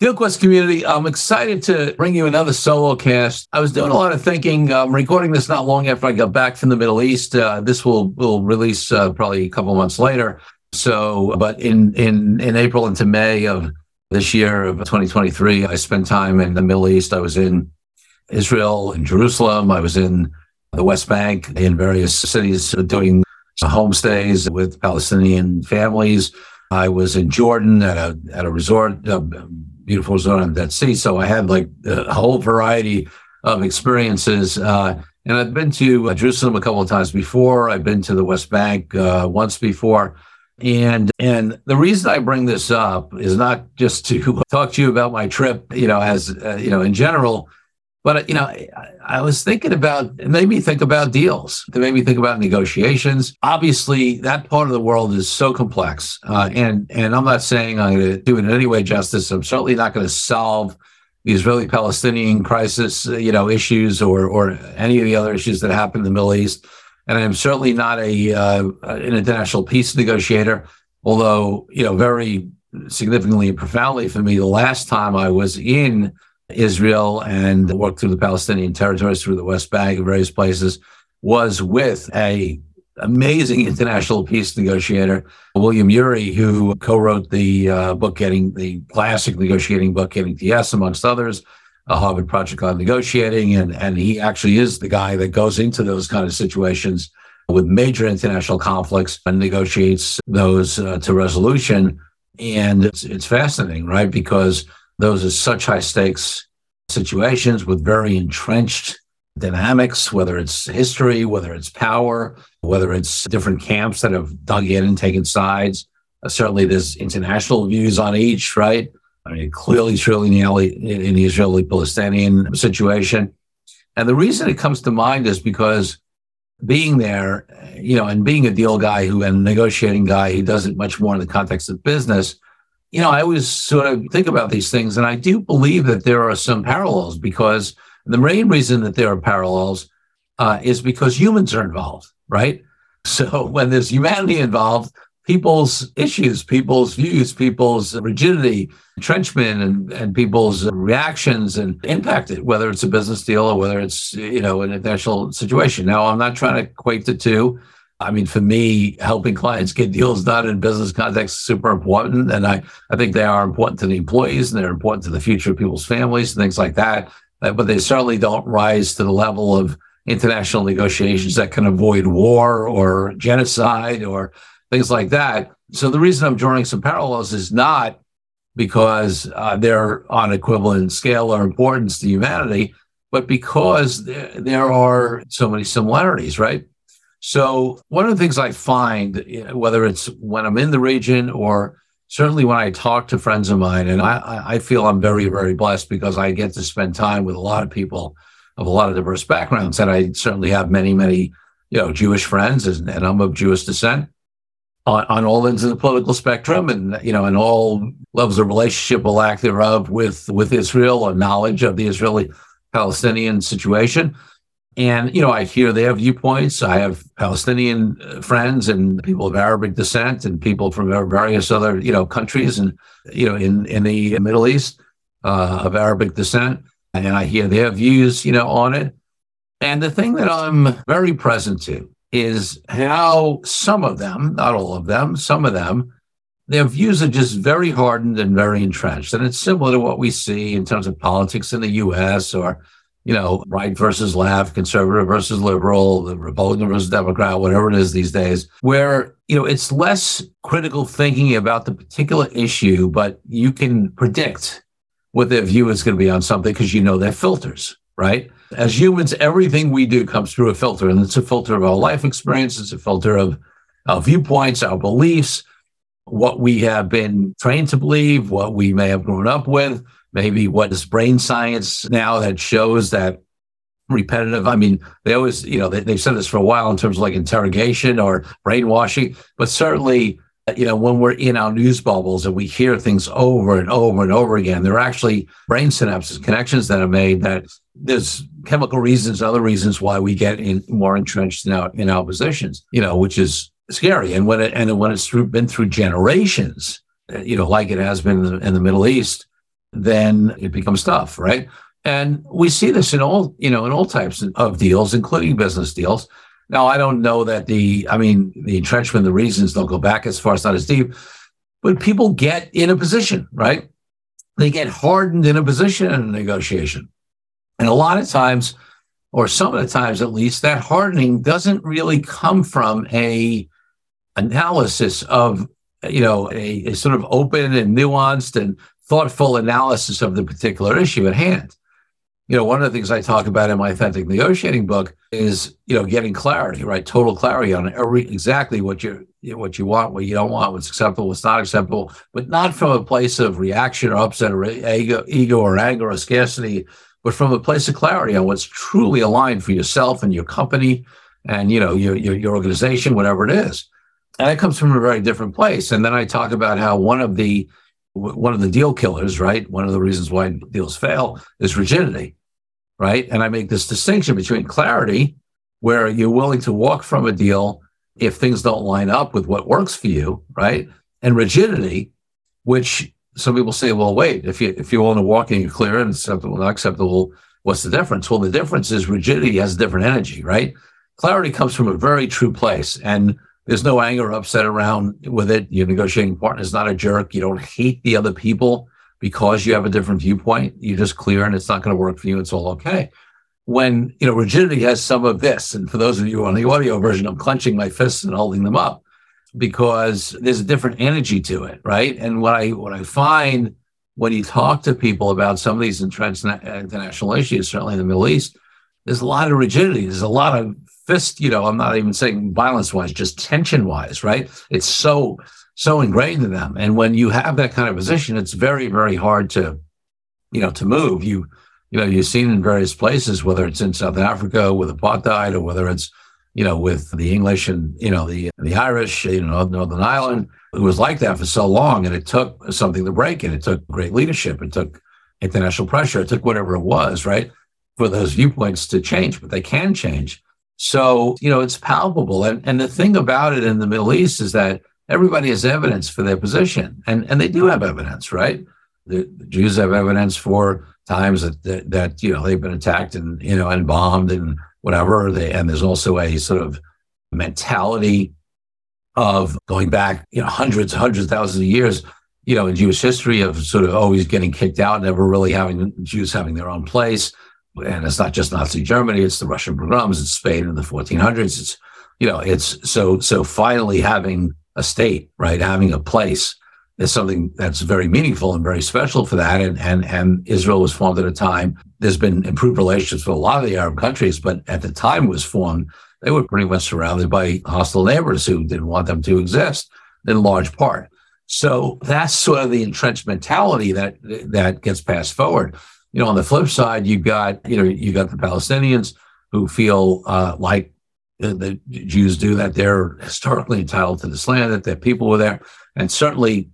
DealQuest community, I'm excited to bring you another solo cast. I was doing a lot of thinking. I'm recording this not long after I got back from the Middle East. Uh, this will will release uh, probably a couple months later. So, but in in in April into May of this year of 2023, I spent time in the Middle East. I was in Israel and Jerusalem. I was in the West Bank in various cities doing homestays with Palestinian families. I was in Jordan at a at a resort, a beautiful zone on Dead Sea. So I had like a whole variety of experiences. Uh, and I've been to uh, Jerusalem a couple of times before. I've been to the West Bank uh, once before. And and the reason I bring this up is not just to talk to you about my trip, you know, as uh, you know, in general, but you know, I, I, was thinking about it made me think about deals. It made me think about negotiations. Obviously, that part of the world is so complex, uh, and and I'm not saying I'm going to do it in any way justice. I'm certainly not going to solve the Israeli-Palestinian crisis, uh, you know, issues or or any of the other issues that happen in the Middle East. And I'm certainly not a uh, an international peace negotiator, although you know very significantly and profoundly for me, the last time I was in Israel and worked through the Palestinian territories, through the West Bank, various places, was with a amazing international peace negotiator, William Ury, who co-wrote the uh, book "Getting" the classic negotiating book "Getting to Yes," amongst others, a Harvard project on negotiating, and and he actually is the guy that goes into those kind of situations with major international conflicts and negotiates those uh, to resolution. And it's, it's fascinating, right? Because those are such high stakes situations with very entrenched dynamics, whether it's history, whether it's power, whether it's different camps that have dug in and taken sides. Uh, certainly, there's international views on each, right? I mean, clearly, truly in the, in the Israeli Palestinian situation. And the reason it comes to mind is because being there, you know, and being a deal guy who and negotiating guy who does it much more in the context of business, you know, I always sort of think about these things, and I do believe that there are some parallels because the main reason that there are parallels uh, is because humans are involved, right? So when there's humanity involved, people's issues, people's views, people's rigidity, entrenchment, and, and people's reactions and impact it, whether it's a business deal or whether it's, you know, an international situation. Now, I'm not trying to equate the two. I mean, for me, helping clients get deals done in business context is super important. And I, I think they are important to the employees and they're important to the future of people's families and things like that. Uh, but they certainly don't rise to the level of international negotiations that can avoid war or genocide or things like that. So the reason I'm drawing some parallels is not because uh, they're on equivalent scale or importance to humanity, but because there, there are so many similarities, right? So, one of the things I find, eh, whether it's when I'm in the region or certainly when I talk to friends of mine, and I, I feel I'm very, very blessed because I get to spend time with a lot of people of a lot of diverse backgrounds. And I certainly have many, many, you know, Jewish friends, and, and I'm of Jewish descent on, on all ends of the political spectrum and, you know, and all levels of relationship or lack thereof with, with Israel or knowledge of the Israeli Palestinian situation. And, you know, I hear their viewpoints. I have Palestinian uh, friends and people of Arabic descent and people from various other, you know, countries and, you know, in, in the Middle East uh, of Arabic descent. And I hear their views, you know, on it. And the thing that I'm very present to is how some of them, not all of them, some of them their views are just very hardened and very entrenched. And it's similar to what we see in terms of politics in the US or, you know, right versus left, conservative versus liberal, the Republican versus Democrat, whatever it is these days, where, you know, it's less critical thinking about the particular issue, but you can predict what their view is going to be on something because you know their filters, right? As humans, everything we do comes through a filter, and it's a filter of our life experience, it's a filter of our viewpoints, our beliefs, what we have been trained to believe, what we may have grown up with, maybe what is brain science now that shows that repetitive. I mean, they always, you know, they, they've said this for a while in terms of like interrogation or brainwashing, but certainly, you know, when we're in our news bubbles and we hear things over and over and over again, there are actually brain synapses, connections that are made that there's chemical reasons, other reasons why we get in more entrenched in our, in our positions, you know, which is scary. And when it and when it's through, been through generations, you know, like it has been in the, in the Middle East, then it becomes tough, right? And we see this in all, you know, in all types of deals, including business deals. Now, I don't know that the, I mean, the entrenchment, the reasons don't go back as far, as not as deep, but people get in a position, right? They get hardened in a position in a negotiation. And a lot of times, or some of the times at least, that hardening doesn't really come from a analysis of you know a, a, sort of open and nuanced and thoughtful analysis of the particular issue at hand. You know one of the things i talk about in my authentic negotiating book is you know getting clarity right? Total clarity on every exactly what you what you want what you don't want what's acceptable what's not acceptable but not from a place of reaction or upset or ego, ego or anger or scarcity but from a place of clarity on what's truly aligned for yourself and your company and you know your, your, your organization whatever it is. And that comes from a very different place. And then I talk about how one of the one of the deal killers, right? One of the reasons why deals fail is rigidity, right? And I make this distinction between clarity, where you're willing to walk from a deal if things don't line up with what works for you, right? And rigidity, which some people say, well, wait, if you if you're willing to walk and you're clear and acceptable, not acceptable, what's the difference? Well, the difference is rigidity has different energy, right? Clarity comes from a very true place. And there's no anger upset around with it. Your negotiating partner is not a jerk. You don't hate the other people because you have a different viewpoint. You're just clear and it's not going to work for you. It's all okay. When, you know, rigidity has some of this. And for those of you on the audio version, I'm clenching my fists and holding them up because there's a different energy to it. Right. And what I, what I find when you talk to people about some of these international issues, certainly in the Middle East, there's a lot of rigidity. There's a lot of fist, you know, I'm not even saying violence wise, just tension wise, right? It's so, so ingrained in them. And when you have that kind of position, it's very, very hard to, you know, to move. You, you know, you've seen in various places, whether it's in South Africa with apartheid or whether it's, you know, with the English and, you know, the, the Irish, you know, Northern Ireland, it was like that for so long. And it took something to break it. It took great leadership. It took international pressure. It took whatever it was, right? For those viewpoints to change, but they can change. So, you know, it's palpable. And, and the thing about it in the Middle East is that everybody has evidence for their position. And, and they do have evidence, right? The, the Jews have evidence for times that, that, that, you know, they've been attacked and, you know, and bombed and whatever. They, and there's also a sort of mentality of going back, you know, hundreds, hundreds, thousands of years, you know, in Jewish history of sort of always getting kicked out, never really having Jews having their own place and it's not just Nazi Germany; it's the Russian pogroms, it's Spain in the 1400s. It's you know, it's so so finally having a state, right, having a place is something that's very meaningful and very special for that. And and and Israel was formed at a time. There's been improved relations with a lot of the Arab countries, but at the time it was formed, they were pretty much surrounded by hostile neighbors who didn't want them to exist in large part. So that's sort of the entrenched mentality that that gets passed forward you know, on the flip side, you've got, you know, you got the Palestinians who feel uh, like the Jews do that they're historically entitled to this land, that their people were there. And certainly,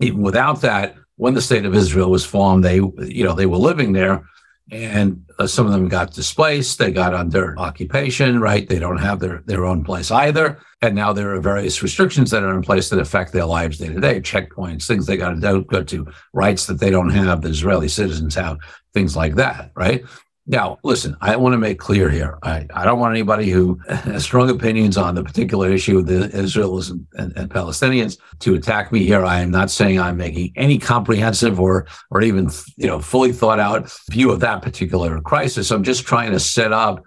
even without that, when the state of Israel was formed, they, you know, they were living there. And uh, some of them got displaced. They got under occupation, right? They don't have their, their own place either. And now there are various restrictions that are in place that affect their lives day to day, checkpoints, things they got to go to, rights that they don't have, the Israeli citizens have, things like that, right? Now, listen, I want to make clear here. I, I don't want anybody who has strong opinions on the particular issue of the Israelis and, and, and, Palestinians to attack me here. I am not saying I'm making any comprehensive or or even you know fully thought out view of that particular crisis. I'm just trying to set up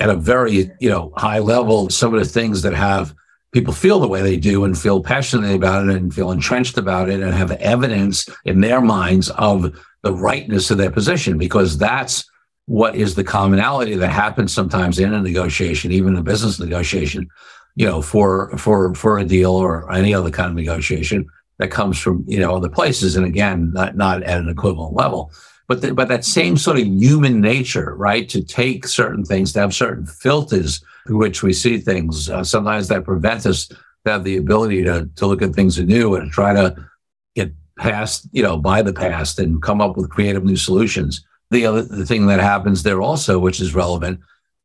at a very you know high level some of the things that have people feel the way they do and feel passionate about it and feel entrenched about it and have evidence in their minds of the rightness of their position because that's what is the commonality that happens sometimes in a negotiation, even a business negotiation, you know, for for for a deal or any other kind of negotiation that comes from you know other places, and again, not not at an equivalent level, but the, but that same sort of human nature, right, to take certain things, to have certain filters through which we see things, uh, sometimes that prevent us to have the ability to to look at things anew and try to get past, you know, by the past and come up with creative new solutions. The other the thing that happens there also, which is relevant,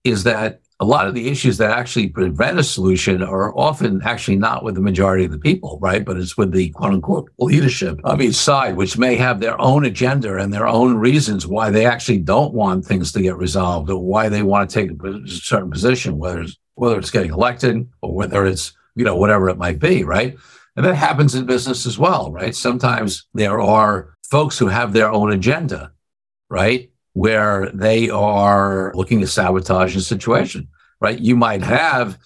is that a lot of the issues that actually prevent a solution are often actually not with the majority of the people, right? But it's with the quote unquote leadership of each side, which may have their own agenda and their own reasons why they actually don't want things to get resolved or why they want to take a certain position, whether it's, whether it's getting elected or whether it's, you know, whatever it might be, right? And that happens in business as well, right? Sometimes there are folks who have their own agenda right? Where they are looking to sabotage a situation, right? You might have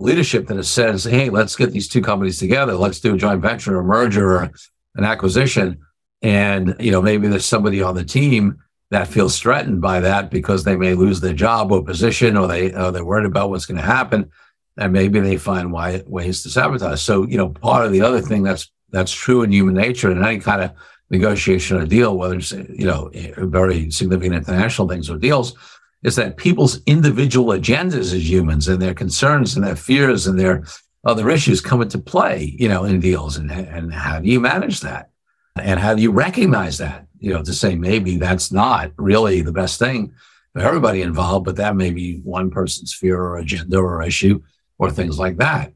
leadership that says, hey, let's get these two companies together. Let's do a joint venture, a merger, or an acquisition. And, you know, maybe there's somebody on the team that feels threatened by that because they may lose their job or position or they or they're worried about what's going to happen and maybe they find why, ways to sabotage so you know part of the other thing that's that's true in human nature and any kind of negotiation or deal, whether it's you know very significant international things or deals, is that people's individual agendas as humans and their concerns and their fears and their other issues come into play, you know, in deals. And, and how do you manage that? And how do you recognize that? You know, to say maybe that's not really the best thing for everybody involved, but that may be one person's fear or agenda or issue or things like that.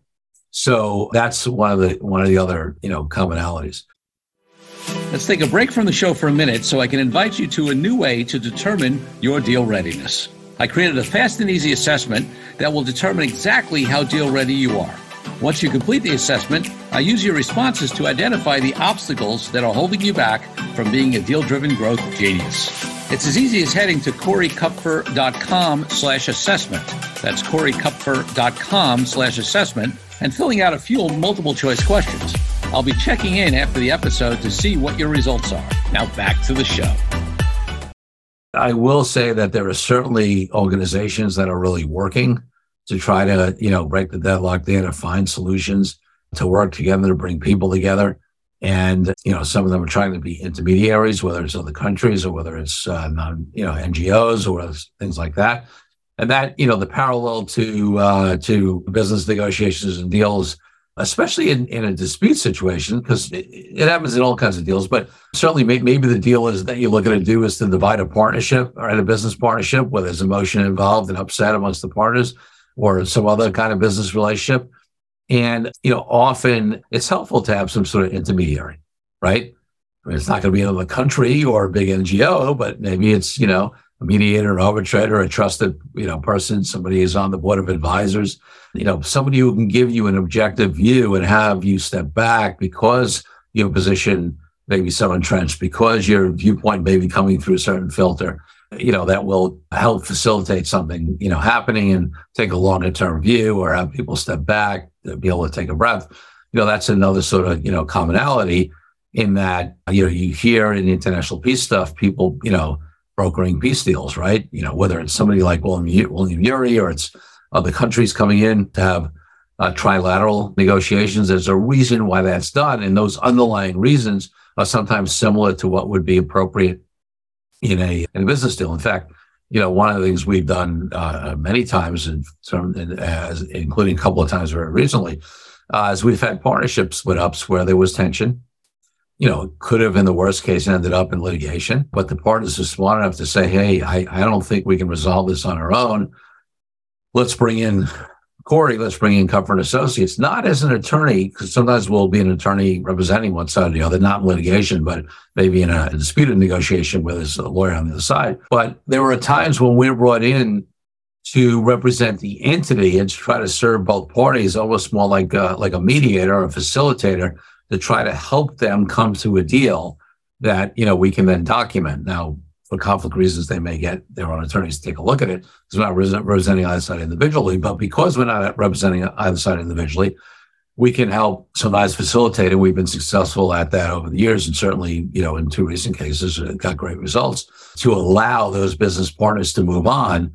So that's one of the one of the other, you know, commonalities. Let's take a break from the show for a minute so I can invite you to a new way to determine your deal readiness. I created a fast and easy assessment that will determine exactly how deal ready you are. Once you complete the assessment, I use your responses to identify the obstacles that are holding you back from being a deal-driven growth genius. It's as easy as heading to coreykupfer.com slash assessment. That's coreykupfer.com slash assessment and filling out a few multiple choice questions. I'll be checking in after the episode to see what your results are. Now back to the show. I will say that there are certainly organizations that are really working to try to, you know, break the deadlock there to find solutions to work together to bring people together. And, you know, some of them are trying to be intermediaries, whether it's other countries or whether it's, uh, non, you know, NGOs or things like that. And that, you know, the parallel to, uh, to business negotiations and deals especially in, in a dispute situation, because it, it, happens in all kinds of deals, but certainly may, maybe the deal is that you're looking to do is to divide a partnership or in a business partnership where there's emotion involved and upset amongst the partners or some other kind of business relationship. And, you know, often it's helpful to have some sort of intermediary, right? I mean, it's not going to be another country or a big NGO, but maybe it's, you know, a mediator, an arbitrator, a trusted, you know, person, somebody who's on the board of advisors, you know, somebody who can give you an objective view and have you step back because your position may be so entrenched, because your viewpoint may be coming through a certain filter, you know, that will help facilitate something, you know, happening and take a longer term view or have people step back be able to take a breath. You know, that's another sort of, you know, commonality in that, you know, you hear in international peace stuff, people, you know, brokering peace deals, right? You know, whether it's somebody like William, William Ury or it's other countries coming in to have uh, trilateral negotiations. There's a reason why that's done. And those underlying reasons are sometimes similar to what would be appropriate in a, in a business deal. In fact, you know, one of the things we've done uh, many times, in, in, as, including a couple of times very recently, uh, is we've had partnership split ups where there was tension you know, could have in the worst case ended up in litigation. But the partners are smart enough to say, hey, I, I don't think we can resolve this on our own. Let's bring in Corey, let's bring in Kupfer Associates, not as an attorney, because sometimes we'll be an attorney representing one side or the other, not in litigation, but maybe in a disputed negotiation with his lawyer on the other side. But there were times when we were brought in to represent the entity and to try to serve both parties, almost more like a, like a mediator or a facilitator to try to help them come to a deal that you know we can then document. Now, for conflict reasons, they may get their own attorneys to take a look at it because we're not representing either side individually. But because we're not representing either side individually, we can help sometimes facilitate and We've been successful at that over the years, and certainly, you know, in two recent cases, it got great results to allow those business partners to move on.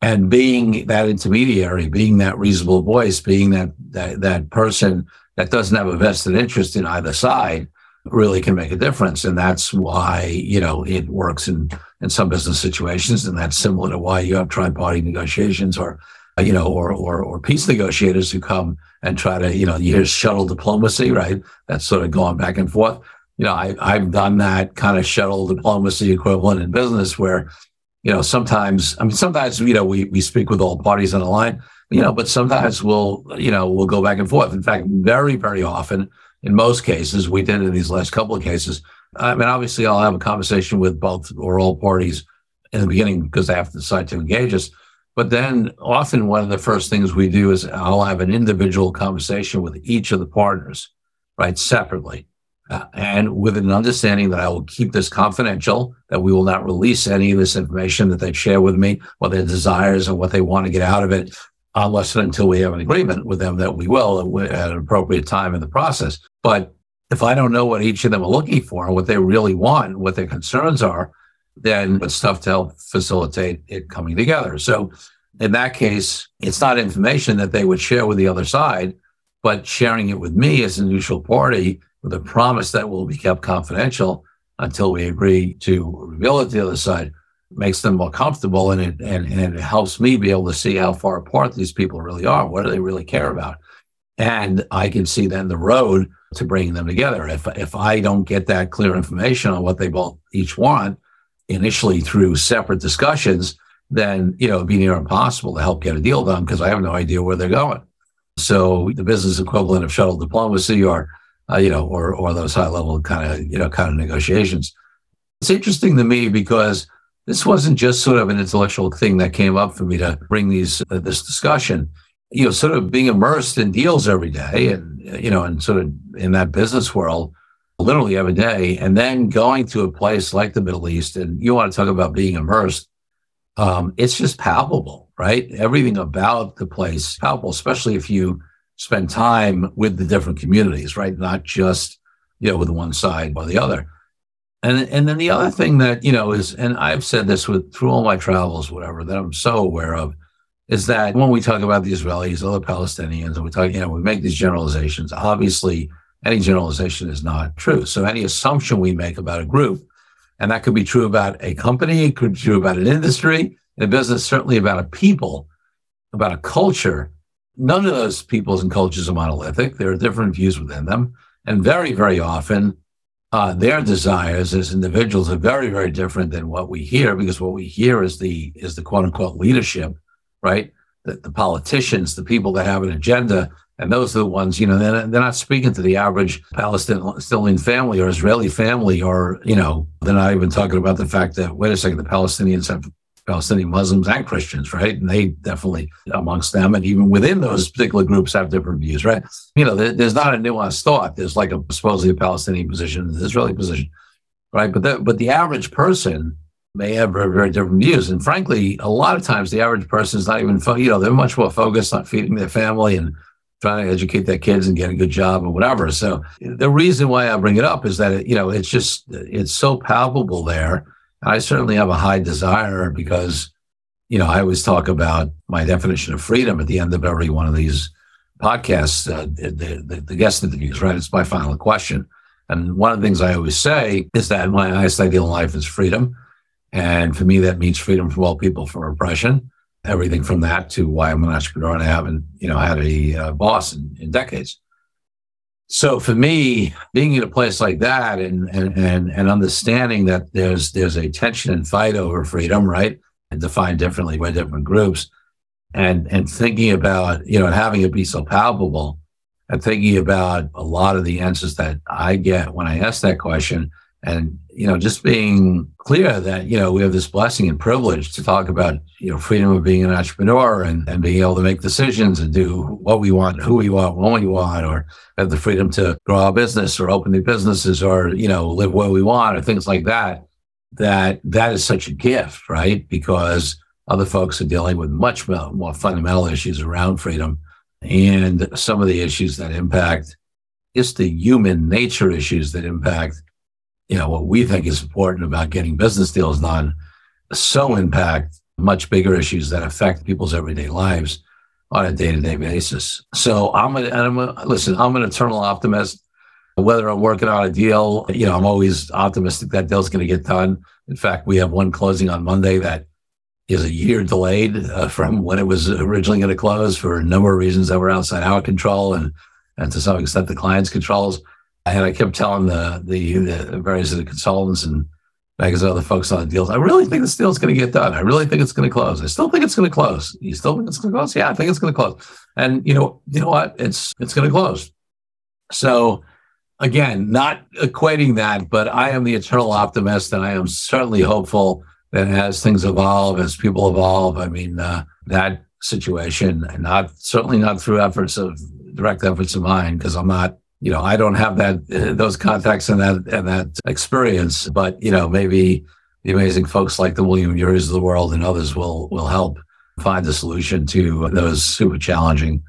And being that intermediary, being that reasonable voice, being that that, that person that doesn't have a vested interest in either side, really can make a difference. And that's why, you know, it works in, in some business situations. And that's similar to why you have tri-party negotiations or, you know, or, or, or peace negotiators who come and try to, you know, hear shuttle diplomacy, right? That's sort of going back and forth. You know, I, I've done that kind of shuttle diplomacy equivalent in business where, you know, sometimes, I mean, sometimes, you know, we, we speak with all parties on the line, you know, but sometimes we'll, you know, we'll go back and forth. In fact, very, very often, in most cases, we did in these last couple of cases. I mean, obviously, I'll have a conversation with both or all parties in the beginning because they have to decide to engage us. But then often one of the first things we do is I'll have an individual conversation with each of the partners, right, separately. Uh, and with an understanding that I will keep this confidential, that we will not release any of this information that they share with me, what their desires and what they want to get out of it, unless and until we have an agreement with them that we will at an appropriate time in the process. But if I don't know what each of them are looking for and what they really want, what their concerns are, then it's tough to help facilitate it coming together. So in that case, it's not information that they would share with the other side, but sharing it with me as a neutral party with a promise that will be kept confidential until we agree to reveal it to the other side makes them more comfortable and it and, and it helps me be able to see how far apart these people really are. What do they really care about? And I can see then the road to bringing them together. If if I don't get that clear information on what they both each want initially through separate discussions, then you know it'd be near impossible to help get a deal done because I have no idea where they're going. So the business equivalent of shuttle diplomacy or uh, you know or or those high level kind of you know kind of negotiations. It's interesting to me because this wasn't just sort of an intellectual thing that came up for me to bring these uh, this discussion. You know, sort of being immersed in deals every day, and you know, and sort of in that business world, literally every day, and then going to a place like the Middle East, and you want to talk about being immersed. Um, it's just palpable, right? Everything about the place palpable, especially if you spend time with the different communities, right? Not just you know with one side or the other. And and then the other thing that you know is, and I've said this with through all my travels, whatever that I'm so aware of, is that when we talk about the Israelis, other Palestinians, and we talk, you know, we make these generalizations. Obviously, any generalization is not true. So any assumption we make about a group, and that could be true about a company, it could be true about an industry, a business, certainly about a people, about a culture. None of those peoples and cultures are monolithic. There are different views within them, and very, very often uh, their desires as individuals are very, very different than what we hear because what we hear is the is the quote unquote leadership, right? The, the politicians, the people that have an agenda, and those are the ones, you know, they're, they're not speaking to the average Palestinian family or Israeli family, or, you know, they're not even talking about the fact that, wait a second, the Palestinians have Palestinian Muslims and Christians, right? And they definitely amongst them, and even within those particular groups, have different views, right? You know, there, there's not a nuanced thought. There's like a supposedly a Palestinian position, an Israeli position, right? But the, but the average person may have very, very different views, and frankly, a lot of times the average person is not even, fo- you know, they're much more focused on feeding their family and trying to educate their kids and get a good job or whatever. So the reason why I bring it up is that it, you know it's just it's so palpable there I certainly have a high desire because, you know, I always talk about my definition of freedom at the end of every one of these podcasts, uh, the, the, the guest interviews, right? It's my final question. And one of the things I always say is that my highest ideal in life is freedom. And for me, that means freedom from all people from oppression, everything from that to why I'm an entrepreneur and I haven't, you know, had a uh, boss in, in decades. So for me, being in a place like that and, and and and understanding that there's there's a tension and fight over freedom, right, and defined differently by different groups, and and thinking about you know having it be so palpable and thinking about a lot of the answers that I get when I ask that question and you know just being clear that you know we have this blessing and privilege to talk about you know freedom of being an entrepreneur and, and being able to make decisions and do what we want who we want when we want or have the freedom to grow our business or open new businesses or you know live where we want or things like that that that is such a gift right? Because other folks are dealing with much more fundamental issues around freedom and some of the issues that impact just the human nature issues that impact you know what we think is important about getting business deals done so impact much bigger issues that affect people's everyday lives on a day-to-day basis. So i'm a, I'm a listen i'm an eternal optimist. Whether i'm working on a deal you know i'm always optimistic that deal's going to get done. In fact we have one closing on monday that is a year delayed uh, from when it was originally going to close for a number of reasons that were outside our control and and to some extent the client's controls. And I kept telling the the, the various of the consultants and and other folks on the deals, I really think this deal's going to get done. I really think it's going to close. I still think it's going to close. You still think it's going to close? Yeah, I think it's going to close. And you know, you know what? It's it's going to close. So again, not equating that, but I am the eternal optimist, and I am certainly hopeful that as things evolve, as people evolve, I mean, uh, that situation, and not certainly not through efforts of direct efforts of mine, because I'm not, you know, I don't have that uh, those contacts and that and that experience. But you know, maybe the amazing folks like the William Urys of the world and others will will help find a solution to those super challenging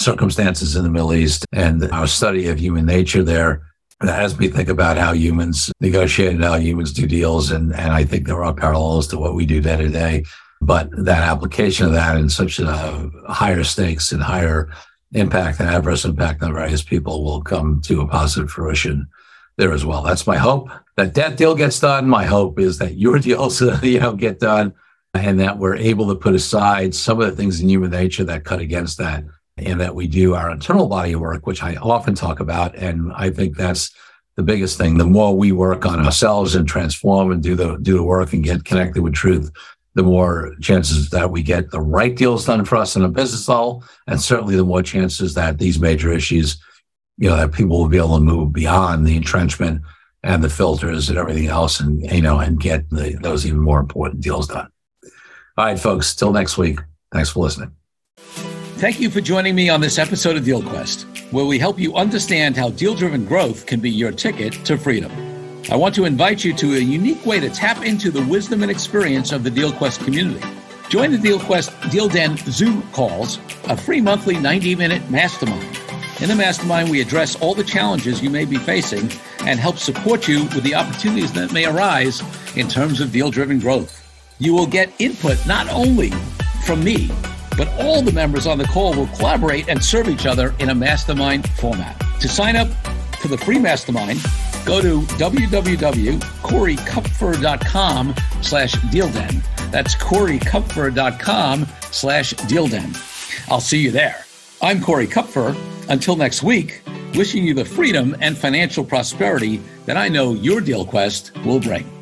circumstances in the Middle East. And our study of human nature there has me think about how humans negotiate and how humans do deals. And, and I think there are parallels to what we do day to day. But that application of that in such a higher stakes and higher impact and adverse impact on various people will come to a positive fruition there as well. That's my hope that that deal gets done. My hope is that your deals, you know, get done and that we're able to put aside some of the things in human nature that cut against that and that we do our internal body work, which I often talk about. And I think that's the biggest thing. The more we work on ourselves and transform and do the do the work and get connected with truth, the more chances that we get the right deals done for us in a business level, and certainly the more chances that these major issues, you know, that people will be able to move beyond the entrenchment and the filters and everything else, and you know, and get the, those even more important deals done. All right, folks. Till next week. Thanks for listening. Thank you for joining me on this episode of Deal Quest, where we help you understand how deal driven growth can be your ticket to freedom. I want to invite you to a unique way to tap into the wisdom and experience of the DealQuest community. Join the DealQuest Deal Den Zoom calls, a free monthly 90 minute mastermind. In the mastermind, we address all the challenges you may be facing and help support you with the opportunities that may arise in terms of deal driven growth. You will get input not only from me, but all the members on the call will collaborate and serve each other in a mastermind format. To sign up for the free mastermind, go to www.coreykupfer.com slash dealden. That's coreykupfer.com slash dealden. I'll see you there. I'm Corey Kupfer. Until next week, wishing you the freedom and financial prosperity that I know your deal quest will bring.